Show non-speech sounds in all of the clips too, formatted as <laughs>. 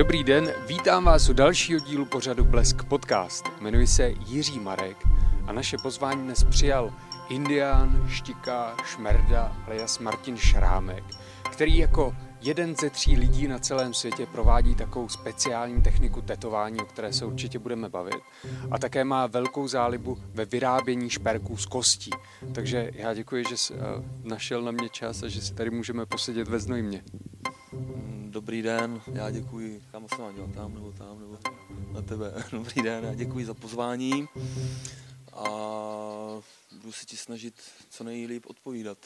Dobrý den, vítám vás u dalšího dílu pořadu Blesk Podcast. Jmenuji se Jiří Marek a naše pozvání dnes přijal Indián, Štika, Šmerda alias Martin Šrámek, který jako jeden ze tří lidí na celém světě provádí takovou speciální techniku tetování, o které se určitě budeme bavit. A také má velkou zálibu ve vyrábění šperků z kostí. Takže já děkuji, že jsi uh, našel na mě čas a že si tady můžeme posedět ve Znojmě. Dobrý den, já děkuji, se mám dělat, tam nebo tam, nebo na tebe. <laughs> Dobrý den, já děkuji za pozvání a budu se ti snažit co nejlíp odpovídat.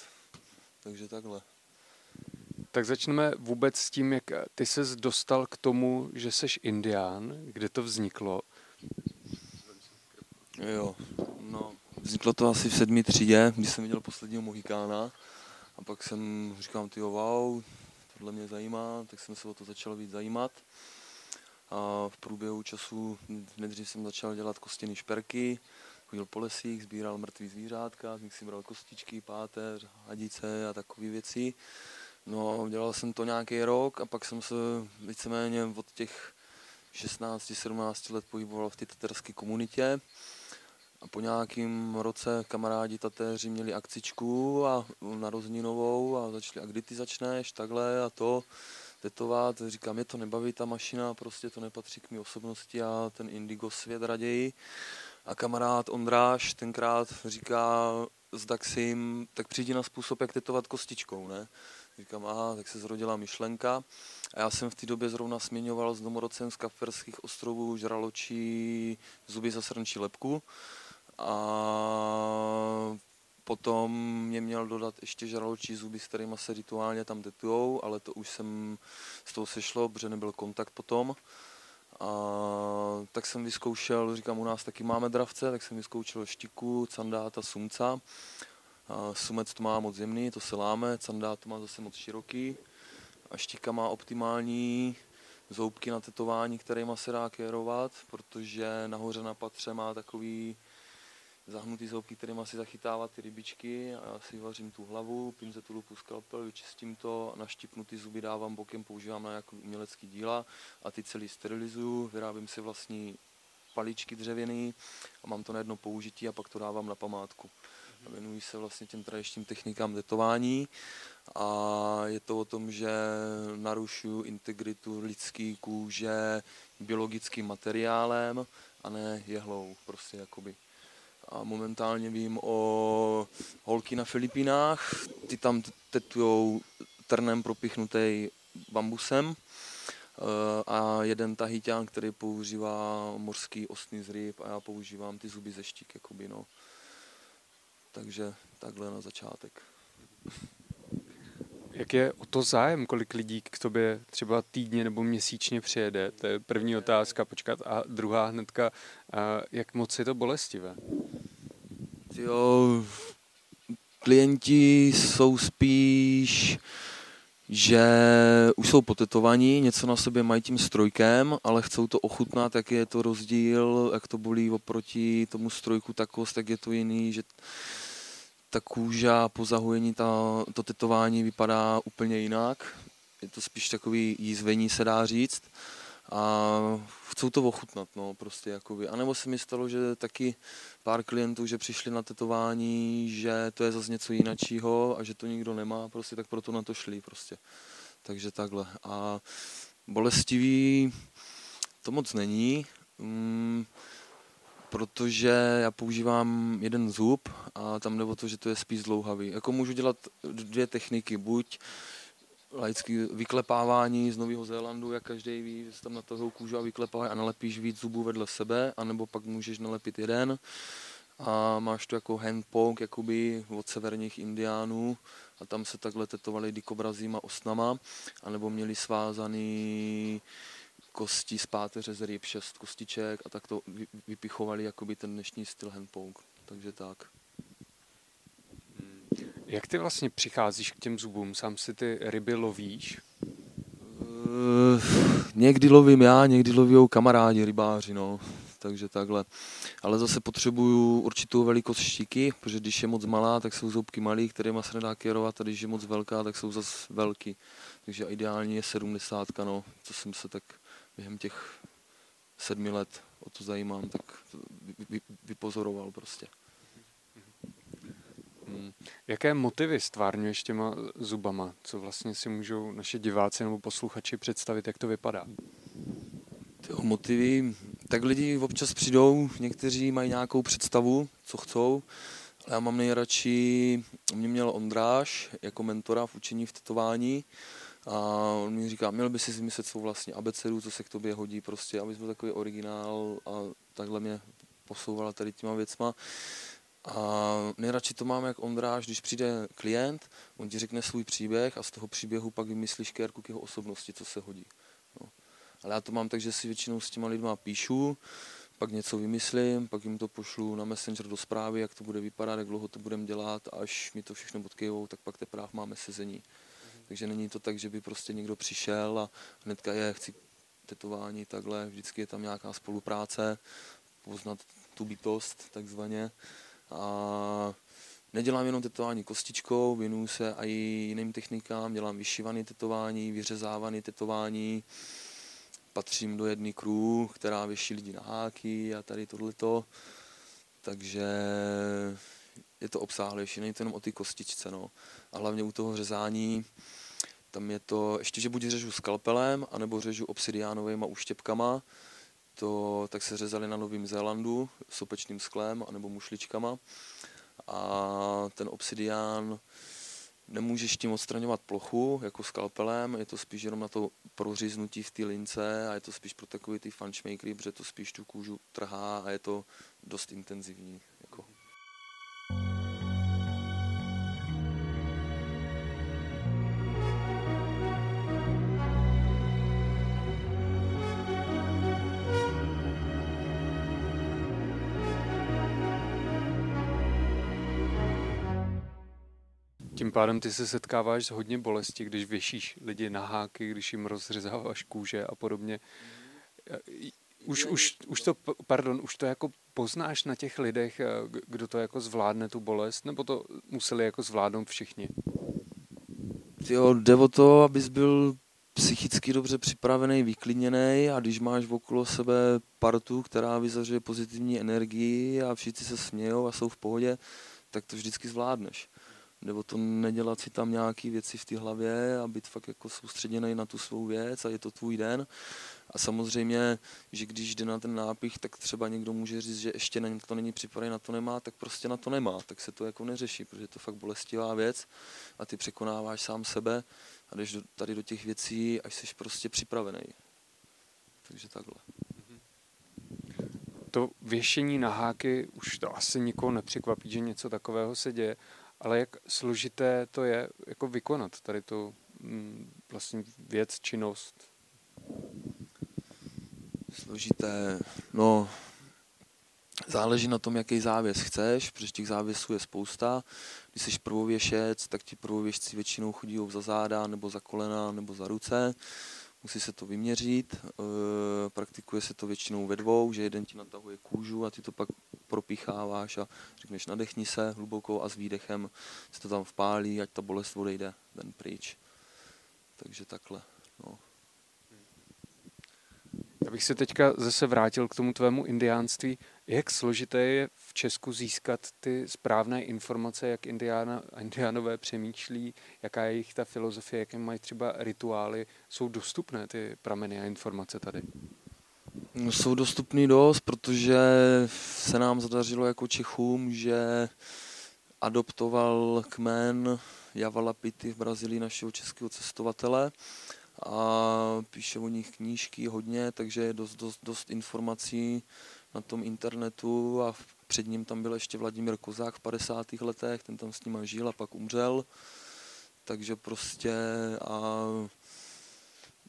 Takže takhle. Tak začneme vůbec s tím, jak ty ses dostal k tomu, že seš indián, kde to vzniklo. Jo, no, vzniklo to asi v sedmi třídě, když jsem viděl posledního Mohikána a pak jsem říkal, ty wow, tohle mě zajímá, tak jsem se o to začal víc zajímat. A v průběhu času nejdřív jsem začal dělat kostěny šperky, chodil po lesích, sbíral mrtvý zvířátka, z nich si bral kostičky, páteř, hadice a takové věci. No, dělal jsem to nějaký rok a pak jsem se víceméně od těch 16-17 let pohyboval v té taterské komunitě. A po nějakým roce kamarádi tatéři měli akcičku a narozeninovou a začali, a kdy ty začneš, takhle a to tetovat. Říkám, mě to nebaví ta mašina, prostě to nepatří k mé osobnosti a ten indigo svět raději. A kamarád Ondráš tenkrát říká s Daxim, tak přijdi na způsob, jak tetovat kostičkou, ne? Říkám, aha, tak se zrodila myšlenka. A já jsem v té době zrovna směňoval s domorodcem z Kapverských ostrovů žraločí zuby za srnčí lepku. A potom mě měl dodat ještě žraločí zuby, s kterými se rituálně tam tetujou, ale to už jsem z toho sešlo, protože nebyl kontakt potom. A tak jsem vyzkoušel, říkám, u nás taky máme dravce, tak jsem vyzkoušel štiku, candáta, sumca. A sumec to má moc jemný, to se láme, candát to má zase moc široký. A štika má optimální zoubky na tetování, kterými se dá kérovat, protože nahoře na patře má takový zahnutý zoubky, kterým si zachytává ty rybičky a já si vařím tu hlavu, pinzetu lupu skalpel, vyčistím to a naštipnutý zuby dávám bokem, používám na nějaký umělecký díla a ty celý sterilizuju, vyrábím si vlastní paličky dřevěný a mám to na jedno použití a pak to dávám na památku. A věnuji se vlastně těm tradičním technikám tetování a je to o tom, že narušuju integritu lidský kůže biologickým materiálem a ne jehlou, prostě jakoby. A momentálně vím o holky na Filipínách, ty tam tetujou trnem propichnutý bambusem eh, a jeden tahyťán, který používá mořský ostný zryb a já používám ty zuby ze štík, jakoby, no. Takže takhle na začátek. Jak je o to zájem, kolik lidí k tobě třeba týdně nebo měsíčně přijede? To je první otázka, počkat. A druhá hnedka, jak moc je to bolestivé? Jo, klienti jsou spíš, že už jsou potetovaní, něco na sobě mají tím strojkem, ale chcou to ochutnat, jak je to rozdíl, jak to bolí oproti tomu strojku, ta kost, je to jiný, že ta kůža po zahojení, ta, to tetování vypadá úplně jinak. Je to spíš takový jízvení, se dá říct. A chcou to ochutnat, no, prostě jakoby. A nebo se mi stalo, že taky pár klientů, že přišli na tetování, že to je zase něco jiného a že to nikdo nemá, prostě tak proto na to šli, prostě. Takže takhle. A bolestivý to moc není. Mm, protože já používám jeden zub a tam jde o to, že to je spíš dlouhavý. Jako můžu dělat dvě techniky, buď laický vyklepávání z Nového Zélandu, jak každý ví, že tam na toho kůžu a vyklepávají a nalepíš víc zubů vedle sebe, anebo pak můžeš nalepit jeden a máš to jako hand poke, jakoby od severních indiánů a tam se takhle tetovali dikobrazíma osnama, anebo měli svázaný kosti z páteře z ryb, šest kostiček a tak to vypichovali jakoby ten dnešní styl handpoke. Takže tak. Jak ty vlastně přicházíš k těm zubům? Sám si ty ryby lovíš? Uh, někdy lovím já, někdy loví kamarádi, rybáři, no. Takže takhle. Ale zase potřebuju určitou velikost štiky, protože když je moc malá, tak jsou zoubky malý, kterými se nedá kérovat, a když je moc velká, tak jsou zase velký. Takže ideálně je 70, no, co jsem se tak během těch sedmi let o to zajímám, tak vypozoroval prostě. Hmm. Jaké motivy stvárňuješ těma zubama? Co vlastně si můžou naše diváci nebo posluchači představit, jak to vypadá? Tyho motivy, tak lidi občas přijdou, někteří mají nějakou představu, co chcou, ale já mám nejradši, mě měl Ondráš jako mentora v učení v tetování a on mi říká, měl by si vymyslet svou vlastní abecedu, co se k tobě hodí prostě, aby byl takový originál a takhle mě posouvala tady těma věcma. A nejradši to mám jak Ondráš, když přijde klient, on ti řekne svůj příběh a z toho příběhu pak vymyslíš kérku k jeho osobnosti, co se hodí. No. Ale já to mám tak, že si většinou s těma lidma píšu, pak něco vymyslím, pak jim to pošlu na Messenger do zprávy, jak to bude vypadat, jak dlouho to budeme dělat, a až mi to všechno odkyjou, tak pak teprve máme sezení. Mm-hmm. Takže není to tak, že by prostě někdo přišel a hnedka je, chci tetování, takhle, vždycky je tam nějaká spolupráce, poznat tu bytost takzvaně. A nedělám jenom tetování kostičkou, věnuju se i jiným technikám, dělám vyšivané tetování, vyřezávané tetování, patřím do jedné crew, která věší lidi na háky a tady tohleto. Takže je to obsáhlejší, není to jenom o ty kostičce. No. A hlavně u toho řezání, tam je to, ještě že buď řežu skalpelem, anebo řežu obsidiánovými uštěpkama, to tak se řezali na Novém Zélandu sopečným sklem anebo mušličkama. A ten obsidián nemůžeš tím odstraňovat plochu jako skalpelem, je to spíš jenom na to proříznutí v té lince a je to spíš pro takový ty funchmakery, protože to spíš tu kůžu trhá a je to dost intenzivní. Jako. Pádem ty se setkáváš s hodně bolesti, když věšíš lidi na háky, když jim rozřezáváš kůže a podobně. Už, už, už to, pardon, už to jako poznáš na těch lidech, kdo to jako zvládne tu bolest, nebo to museli jako zvládnout všichni? Jo, jde o to, abys byl psychicky dobře připravený, vyklidněný a když máš okolo sebe partu, která vyzařuje pozitivní energii a všichni se smějou a jsou v pohodě, tak to vždycky zvládneš nebo to nedělat si tam nějaké věci v té hlavě a být fakt jako soustředěný na tu svou věc a je to tvůj den. A samozřejmě, že když jde na ten nápich, tak třeba někdo může říct, že ještě na to není připravený, na to nemá, tak prostě na to nemá, tak se to jako neřeší, protože je to fakt bolestivá věc a ty překonáváš sám sebe a jdeš do, tady do těch věcí, až jsi prostě připravený. Takže takhle. To věšení na háky, už to asi nikoho nepřekvapí, že něco takového se děje, ale jak složité to je jako vykonat tady tu mm, vlastně věc, činnost? Složité, no záleží na tom, jaký závěs chceš, protože těch závěsů je spousta. Když jsi prvověšec, tak ti prvověšci většinou chodí za záda, nebo za kolena, nebo za ruce musí se to vyměřit, e, praktikuje se to většinou ve dvou, že jeden ti natahuje kůžu a ty to pak propicháváš a řekneš nadechni se hlubokou a s výdechem se to tam vpálí, ať ta bolest odejde ven pryč. Takže takhle. No. Abych se teďka zase vrátil k tomu tvému indiánství. Jak složité je v Česku získat ty správné informace, jak indiána, indiánové přemýšlí, jaká je jejich ta filozofie, jaké mají třeba rituály. Jsou dostupné ty prameny a informace tady? No, jsou dostupný dost, protože se nám zadařilo jako Čechům, že adoptoval kmen Javalapity v Brazílii našeho českého cestovatele a píše o nich knížky hodně, takže je dost, dost, dost informací na tom internetu a před ním tam byl ještě Vladimír Kozák v 50. letech, ten tam s ním žil a pak umřel. Takže prostě a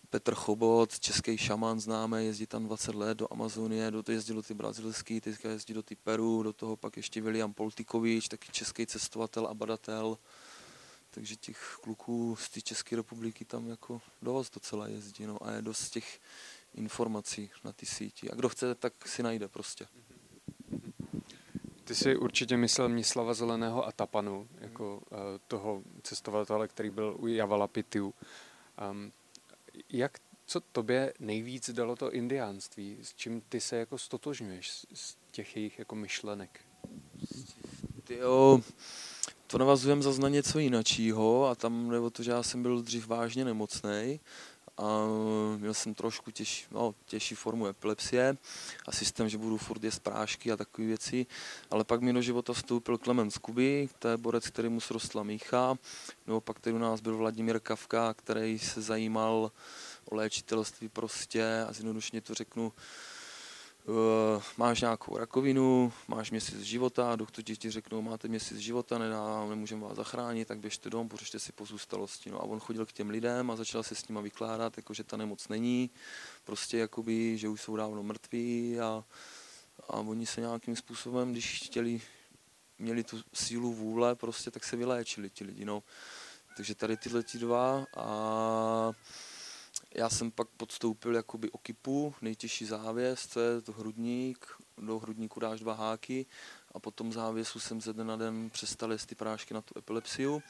Petr Chobot, český šaman známý, jezdí tam 20 let do Amazonie, do, jezdil do ty brazilský, teďka jezdí do ty Peru, do toho pak ještě William Poltikovič, taky český cestovatel a badatel. Takže těch kluků z té České republiky tam jako dost docela jezdí no, a je dost těch informací na ty síti. A kdo chce, tak si najde prostě. Ty jsi určitě myslel Mnislava Zeleného a Tapanu, jako uh, toho cestovatele, který byl u Javala Pitiu. Um, jak Co tobě nejvíc dalo to indiánství? S čím ty se jako stotožňuješ z těch jejich jako myšlenek? Jo, to navazujeme zase na něco jiného a tam nebo to, že já jsem byl dřív vážně nemocný a měl jsem trošku těž, no, těžší formu epilepsie a systém, že budu furt jíst prášky a takové věci, ale pak mi do života vstoupil Klement z Kuby, to je borec, který mu srostla mícha, nebo pak tady u nás byl Vladimír Kavka, který se zajímal o léčitelství prostě a zjednodušně to řeknu, máš nějakou rakovinu, máš měsíc života, doktor ti, ti řeknou, máte měsíc života, nedá, nemůžeme vás zachránit, tak běžte dom, pořešte si pozůstalosti. No a on chodil k těm lidem a začal se s nimi vykládat, jako že ta nemoc není, prostě jakoby, že už jsou dávno mrtví a, a oni se nějakým způsobem, když chtěli, měli tu sílu vůle, prostě tak se vyléčili ti lidi, no. Takže tady tyhle ti dva a já jsem pak podstoupil jakoby okypu, nejtěžší závěs, to je to hrudník, do hrudníku dáš dva háky a potom závěsu jsem ze dne na den přestal jíst ty prášky na tu epilepsiu.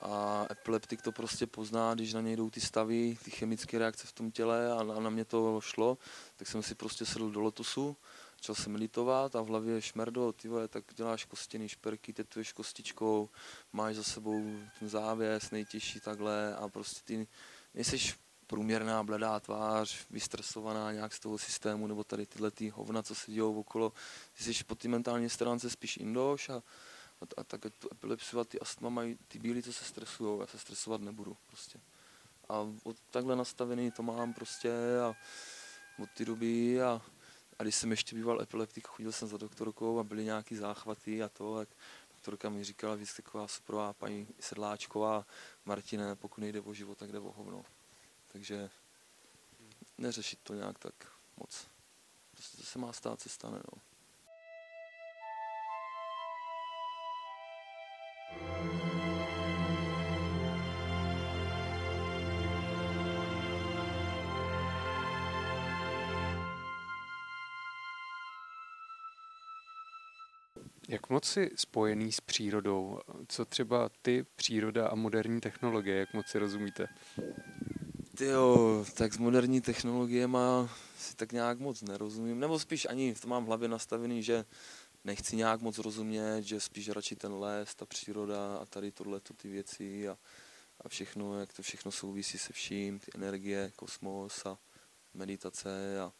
A epileptik to prostě pozná, když na něj jdou ty stavy, ty chemické reakce v tom těle a na, na mě to šlo, tak jsem si prostě sedl do lotusu, začal jsem meditovat a v hlavě šmerdo, ty vole, tak děláš kostěný šperky, tetuješ kostičkou, máš za sebou ten závěs nejtěžší takhle a prostě ty nejseš průměrná bledá tvář, vystresovaná nějak z toho systému, nebo tady tyhle ty hovna, co se dějou okolo. Ty jsi po té mentální stránce spíš indoš a, a, a tak tu epilepsiu a ty astma mají ty bílí, co se stresují, já se stresovat nebudu prostě. A od takhle nastavený to mám prostě a od té doby a, a když jsem ještě býval epileptik, chodil jsem za doktorkou a byly nějaký záchvaty a to, tak doktorka mi říkala víc taková superová paní Sedláčková, Martine, pokud nejde o život, tak jde o hovno. Takže neřešit to nějak tak moc. Prostě to se má stát, se stane. No. Jak moc jsi spojený s přírodou? Co třeba ty, příroda a moderní technologie, jak moc si rozumíte? Jo, tak s moderní technologiemi si tak nějak moc nerozumím, nebo spíš ani to mám v hlavě nastavený, že nechci nějak moc rozumět, že spíš radši ten les, ta příroda a tady tohle ty věci a, a všechno, jak to všechno souvisí se vším, ty energie, kosmos a meditace a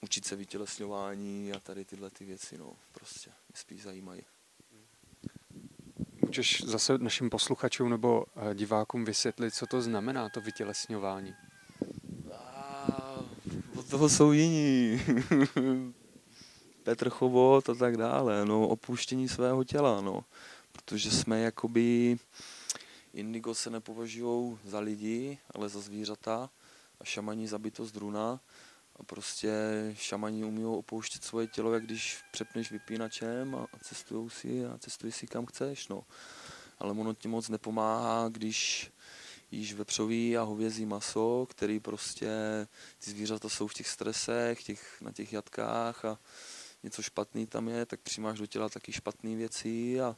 učit se vytělesňování a tady tyhle ty věci, no, prostě mě spíš zajímají. Můžeš zase našim posluchačům nebo eh, divákům vysvětlit, co to znamená, to vytělesňování? od toho jsou jiní. <laughs> Petr Chovot a tak dále, no, opuštění svého těla, no. Protože jsme jakoby, indigo se nepovažují za lidi, ale za zvířata a šamaní za bytost druna. A prostě šamani umí opouštět svoje tělo, jak když přepneš vypínačem a, cestujou si a cestuj si kam chceš, no. Ale ono ti moc nepomáhá, když jíš vepřový a hovězí maso, který prostě, ty zvířata jsou v těch stresech, těch, na těch jatkách a něco špatný tam je, tak přijímáš do těla taky špatné věci a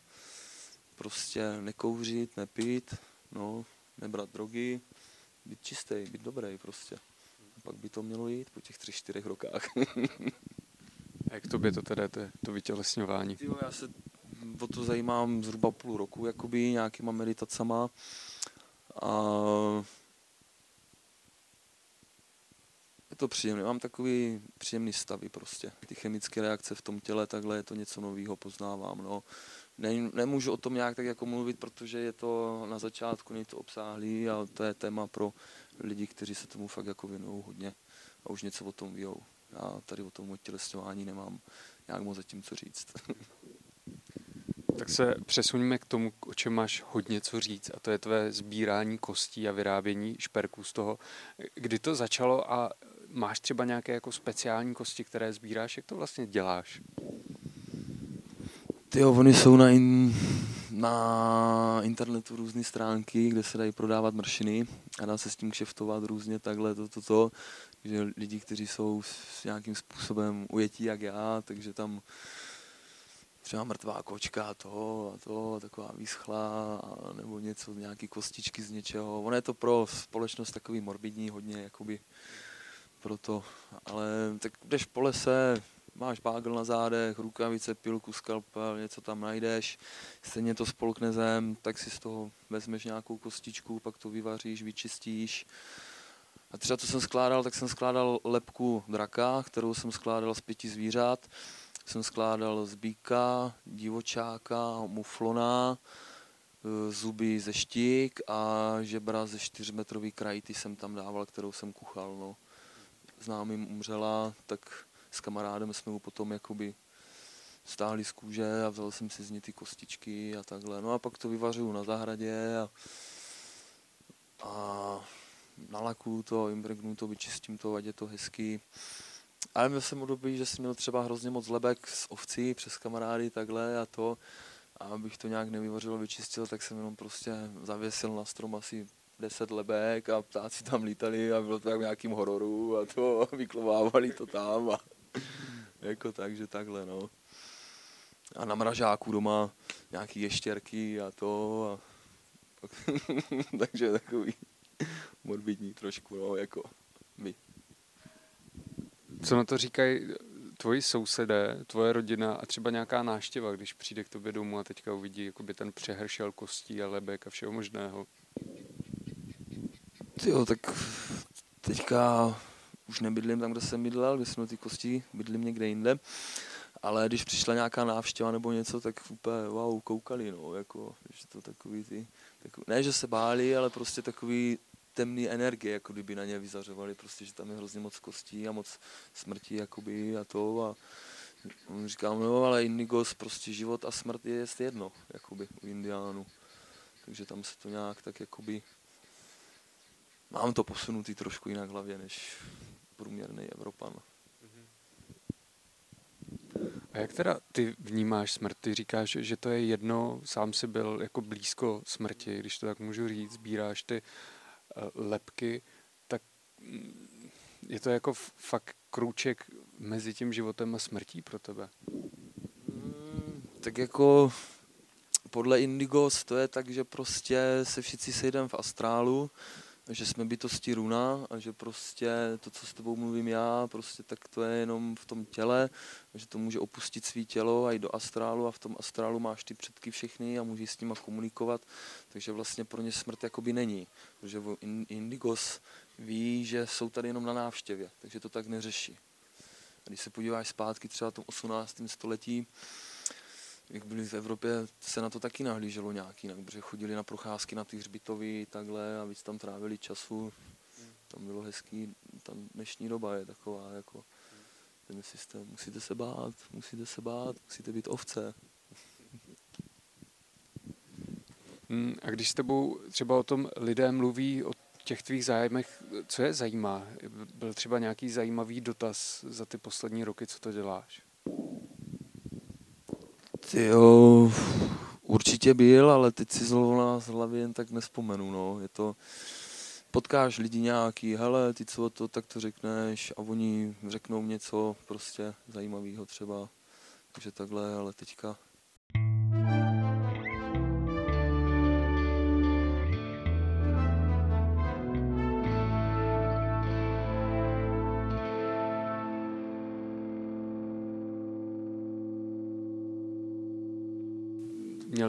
prostě nekouřit, nepít, no, nebrat drogy, být čistý, být dobrý prostě pak by to mělo jít po těch tři, čtyřech rokách. A jak tobě to teda to, to vytělesňování? Jo, já se o to zajímám zhruba půl roku, jakoby nějakýma meditacama. A je to příjemné, mám takový příjemný stavy prostě. Ty chemické reakce v tom těle, takhle je to něco nového, poznávám. No. Ne, nemůžu o tom nějak tak jako mluvit, protože je to na začátku, to obsáhlý a to je téma pro lidi, kteří se tomu fakt jako věnují hodně a už něco o tom ví. Já tady o tom tělesňování nemám nějak moc zatím co říct. <laughs> Tak se přesuníme k tomu, o čem máš hodně co říct, a to je tvé sbírání kostí a vyrábění šperků z toho. Kdy to začalo a máš třeba nějaké jako speciální kosti, které sbíráš? Jak to vlastně děláš? Ty oni jsou na, in, na internetu různé stránky, kde se dají prodávat mršiny a dá se s tím kšeftovat různě takhle, to, to, to. že lidi, kteří jsou s nějakým způsobem ujetí jak já, takže tam třeba mrtvá kočka a to a to, taková výschla, nebo něco, nějaký kostičky z něčeho. Ono je to pro společnost takový morbidní hodně, jakoby proto, ale tak jdeš po lese, máš bágl na zádech, rukavice, pilku, skalpel, něco tam najdeš, stejně to spolkne zem, tak si z toho vezmeš nějakou kostičku, pak to vyvaříš, vyčistíš. A třeba co jsem skládal, tak jsem skládal lepku draka, kterou jsem skládal z pěti zvířat. Jsem skládal z býka, divočáka, muflona, e, zuby ze štík a žebra ze čtyřmetrový krajty jsem tam dával, kterou jsem kuchal. No. Známým umřela, tak s kamarádem jsme mu potom jakoby stáhli z kůže a vzal jsem si z ní ty kostičky a takhle. No a pak to vyvařuju na zahradě a, a nalakuju to, impregnu to, vyčistím to, ať je to hezký. Ale měl jsem období, že jsem měl třeba hrozně moc lebek z ovcí přes kamarády takhle a to. A abych to nějak nevyvařil, vyčistil, tak jsem jenom prostě zavěsil na strom asi 10 lebek a ptáci tam lítali a bylo to jak v nějakým hororu a to a <laughs> vyklovávali to tam a <laughs> jako tak, že takhle no. A na mražáku doma nějaký ještěrky a to a <laughs> takže takový morbidní trošku, no, jako my. Co na to říkají tvoji sousedé, tvoje rodina a třeba nějaká náštěva, když přijde k tobě domů a teďka uvidí jakoby ten přehršel kostí a lebek a všeho možného? Jo, tak teďka už nebydlím tam, kde jsem bydlel, kde ty kosti, bydlím někde jinde. Ale když přišla nějaká návštěva nebo něco, tak úplně wow, koukali, no, jako, že to takový ty, takový, ne, že se báli, ale prostě takový temný energie, jako kdyby na ně vyzařovali, prostě, že tam je hrozně moc kostí a moc smrti, jakoby, a to a říkám, no, ale Indigos, prostě život a smrt je jedno, jakoby, u Indiánů. Takže tam se to nějak tak, jakoby, mám to posunutý trošku jinak hlavě, než průměrný Evropan. A jak teda ty vnímáš smrt? Ty říkáš, že to je jedno, sám si byl jako blízko smrti, když to tak můžu říct, sbíráš ty uh, lepky, tak mm, je to jako fakt krůček mezi tím životem a smrtí pro tebe? Hmm, tak jako podle Indigos to je tak, že prostě se všichni sejdeme v astrálu, že jsme bytosti runa a že prostě to, co s tebou mluvím já, prostě tak to je jenom v tom těle, že to může opustit svý tělo a jít do astrálu a v tom astrálu máš ty předky všechny a můžeš s nima komunikovat, takže vlastně pro ně smrt jakoby není, protože Indigos ví, že jsou tady jenom na návštěvě, takže to tak neřeší. A když se podíváš zpátky třeba v tom 18. století, jak byli v Evropě, se na to taky nahlíželo nějak jinak, protože chodili na procházky na ty hřbitovy takhle a víc tam trávili času. Tam bylo hezký, tam dnešní doba je taková jako ten systém, musíte se bát, musíte se bát, musíte být ovce. Hmm, a když s tebou třeba o tom lidé mluví, o těch tvých zájmech, co je zajímá? Byl třeba nějaký zajímavý dotaz za ty poslední roky, co to děláš? Jo, určitě byl, ale teď si zrovna z hlavy jen tak nespomenu, no. Je to, potkáš lidi nějaký, hele, ty co to, tak to řekneš a oni řeknou něco prostě zajímavého třeba. Takže takhle, ale teďka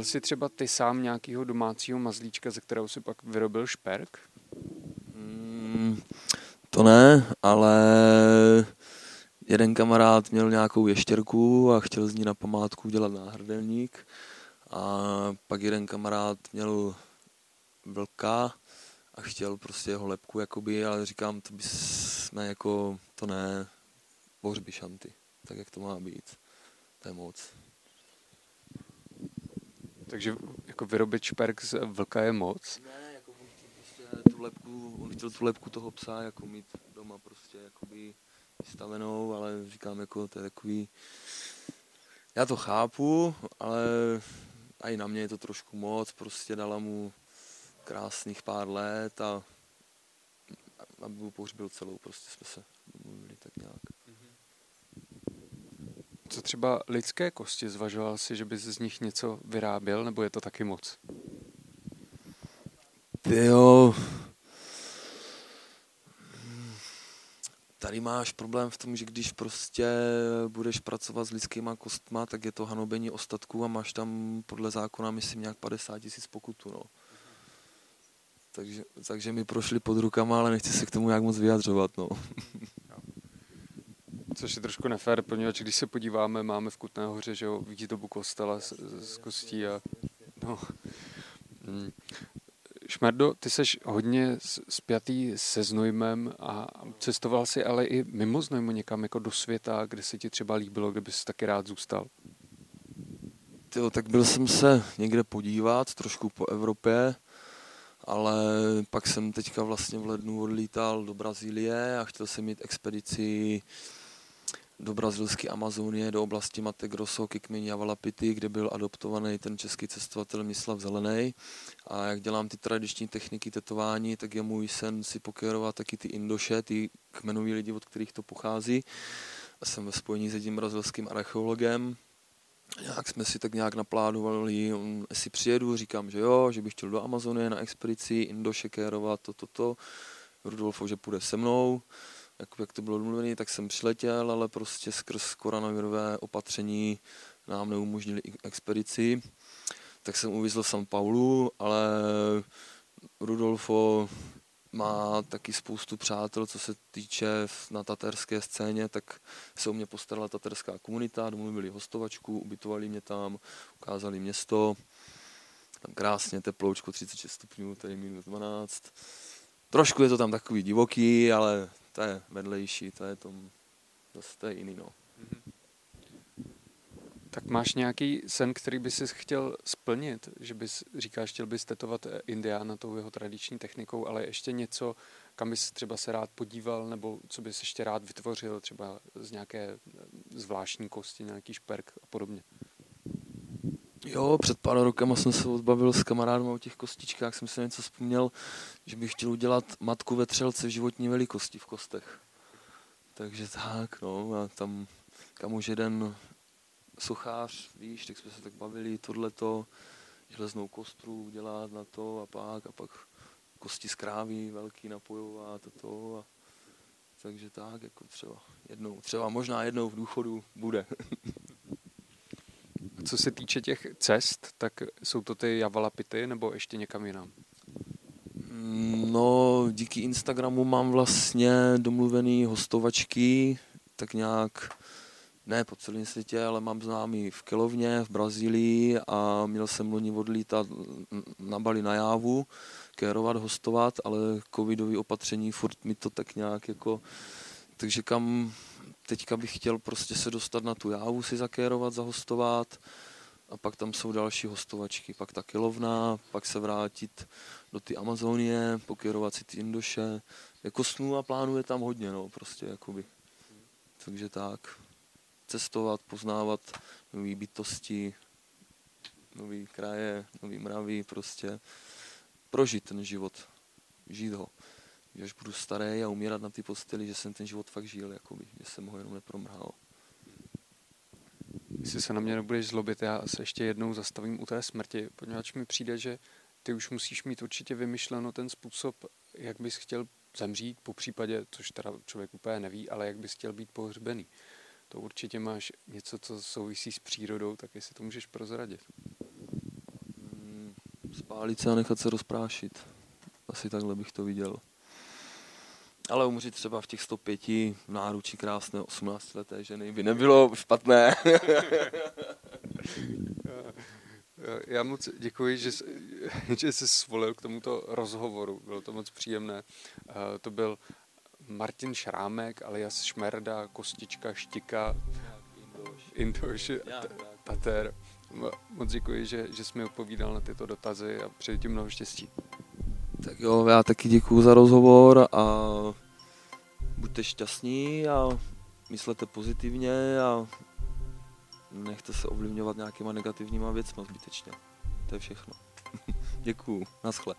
Měl jsi třeba ty sám nějakého domácího mazlíčka, ze kterého si pak vyrobil šperk? Mm, to ne, ale jeden kamarád měl nějakou ještěrku a chtěl z ní na památku dělat náhrdelník. A pak jeden kamarád měl vlka a chtěl prostě jeho lepku, jakoby, ale říkám, to jsme jako, to ne, pohřby šanty, tak jak to má být. To je moc. Takže jako vyrobit šperk z vlka je moc? Ne, jako on chtěl prostě tu lepku, on chtěl tu lepku toho psa jako mít doma prostě jakoby vystavenou, ale říkám jako to je takový, já to chápu, ale i na mě je to trošku moc, prostě dala mu krásných pár let a aby mu pohřbil celou, prostě jsme se domluvili tak nějak. Co třeba lidské kosti? Zvažoval si, že bys z nich něco vyráběl, nebo je to taky moc? Jo. Tady máš problém v tom, že když prostě budeš pracovat s lidskýma kostma, tak je to hanobení ostatků a máš tam podle zákona, myslím, nějak 50 tisíc pokutu. No. Takže, takže mi prošli pod rukama, ale nechci se k tomu jak moc vyjadřovat. No. <laughs> Což je trošku nefér, poněvadž když se podíváme, máme v Kutné hoře, že jo, výzdobu kostela z, z kostí a no. Hmm. Šmerdo, ty seš hodně spjatý se Znojmem a cestoval si ale i mimo Znojmu někam jako do světa, kde se ti třeba líbilo, kde bys taky rád zůstal? Tyjo, tak byl jsem se někde podívat, trošku po Evropě, ale pak jsem teďka vlastně v lednu odlítal do Brazílie a chtěl jsem mít expedici do brazilské Amazonie, do oblasti Mate Grosso ke kmeni Javalapity, kde byl adoptovaný ten český cestovatel Mislav Zelený. A jak dělám ty tradiční techniky tetování, tak je můj sen si pokérovat taky ty indoše, ty kmenoví lidi, od kterých to pochází. A jsem ve spojení s jedním brazilským archeologem, nějak jsme si tak nějak naplánovali, jestli přijedu, říkám, že jo, že bych chtěl do Amazonie na expedici, Indoše kérovat, to, to, to. Rudolfo, že půjde se mnou jak, jak to bylo domluvené, tak jsem přiletěl, ale prostě skrz koronavirové opatření nám neumožnili expedici. Tak jsem uvízl v San Paulu, ale Rudolfo má taky spoustu přátel, co se týče na taterské scéně, tak se o mě postarala taterská komunita, domluvili hostovačku, ubytovali mě tam, ukázali město, tam krásně teploučko 36 stupňů, tady minus 12. Trošku je to tam takový divoký, ale to je vedlejší, to je tom, zase to je jiný, no. Tak máš nějaký sen, který bys si chtěl splnit, že bys, říkáš, chtěl bys tetovat Indiána tou jeho tradiční technikou, ale ještě něco, kam bys třeba se rád podíval, nebo co bys ještě rád vytvořil, třeba z nějaké zvláštní kosti, nějaký šperk a podobně. Jo, před pár rokama jsem se odbavil s kamarádem o těch kostičkách, jsem si něco vzpomněl, že bych chtěl udělat matku ve třelce v životní velikosti v kostech. Takže tak, no, a tam, kam už jeden suchář, víš, tak jsme se tak bavili, tohleto, železnou kostru udělat na to a pak, a pak kosti z krávy velký napojovat a to. A, takže tak, jako třeba jednou, třeba možná jednou v důchodu bude. <laughs> Co se týče těch cest, tak jsou to ty Javalapity nebo ještě někam jinam? No, díky Instagramu mám vlastně domluvený hostovačky, tak nějak ne po celém světě, ale mám známý v Kelovně, v Brazílii a měl jsem loni odlítat na Bali na Jávu, kérovat, hostovat, ale covidový opatření furt mi to tak nějak jako, takže kam teďka bych chtěl prostě se dostat na tu jávu si zakérovat, zahostovat a pak tam jsou další hostovačky, pak ta kilovna, pak se vrátit do ty Amazonie, pokérovat si ty Indoše. Jako snů a plánů je tam hodně, no, prostě jakoby. Takže tak, cestovat, poznávat nové bytosti, nové kraje, nové mravy, prostě prožít ten život, žít ho že až budu starý a umírat na ty posteli, že jsem ten život fakt žil, jakoby, že jsem ho jenom nepromrhal. Jestli se na mě nebudeš zlobit, já se ještě jednou zastavím u té smrti, poněvadž mi přijde, že ty už musíš mít určitě vymyšleno ten způsob, jak bys chtěl zemřít, po případě, což teda člověk úplně neví, ale jak bys chtěl být pohřbený. To určitě máš něco, co souvisí s přírodou, tak jestli to můžeš prozradit. Hmm, spálit se a nechat se rozprášit. Asi takhle bych to viděl. Ale umřít třeba v těch 105 v náručí krásné 18 leté ženy by nebylo špatné. <laughs> Já moc děkuji, že, <laughs> že jsi svolil k tomuto rozhovoru. Bylo to moc příjemné. To byl Martin Šrámek, alias Šmerda, Kostička, Štika, Indoš, Tater. Moc děkuji, že, že jsi mi odpovídal na tyto dotazy a přeji ti mnoho štěstí. Tak jo, já taky děkuji za rozhovor a buďte šťastní a myslete pozitivně a nechte se ovlivňovat nějakýma negativníma věcmi zbytečně. To je všechno. <laughs> děkuji, naschle.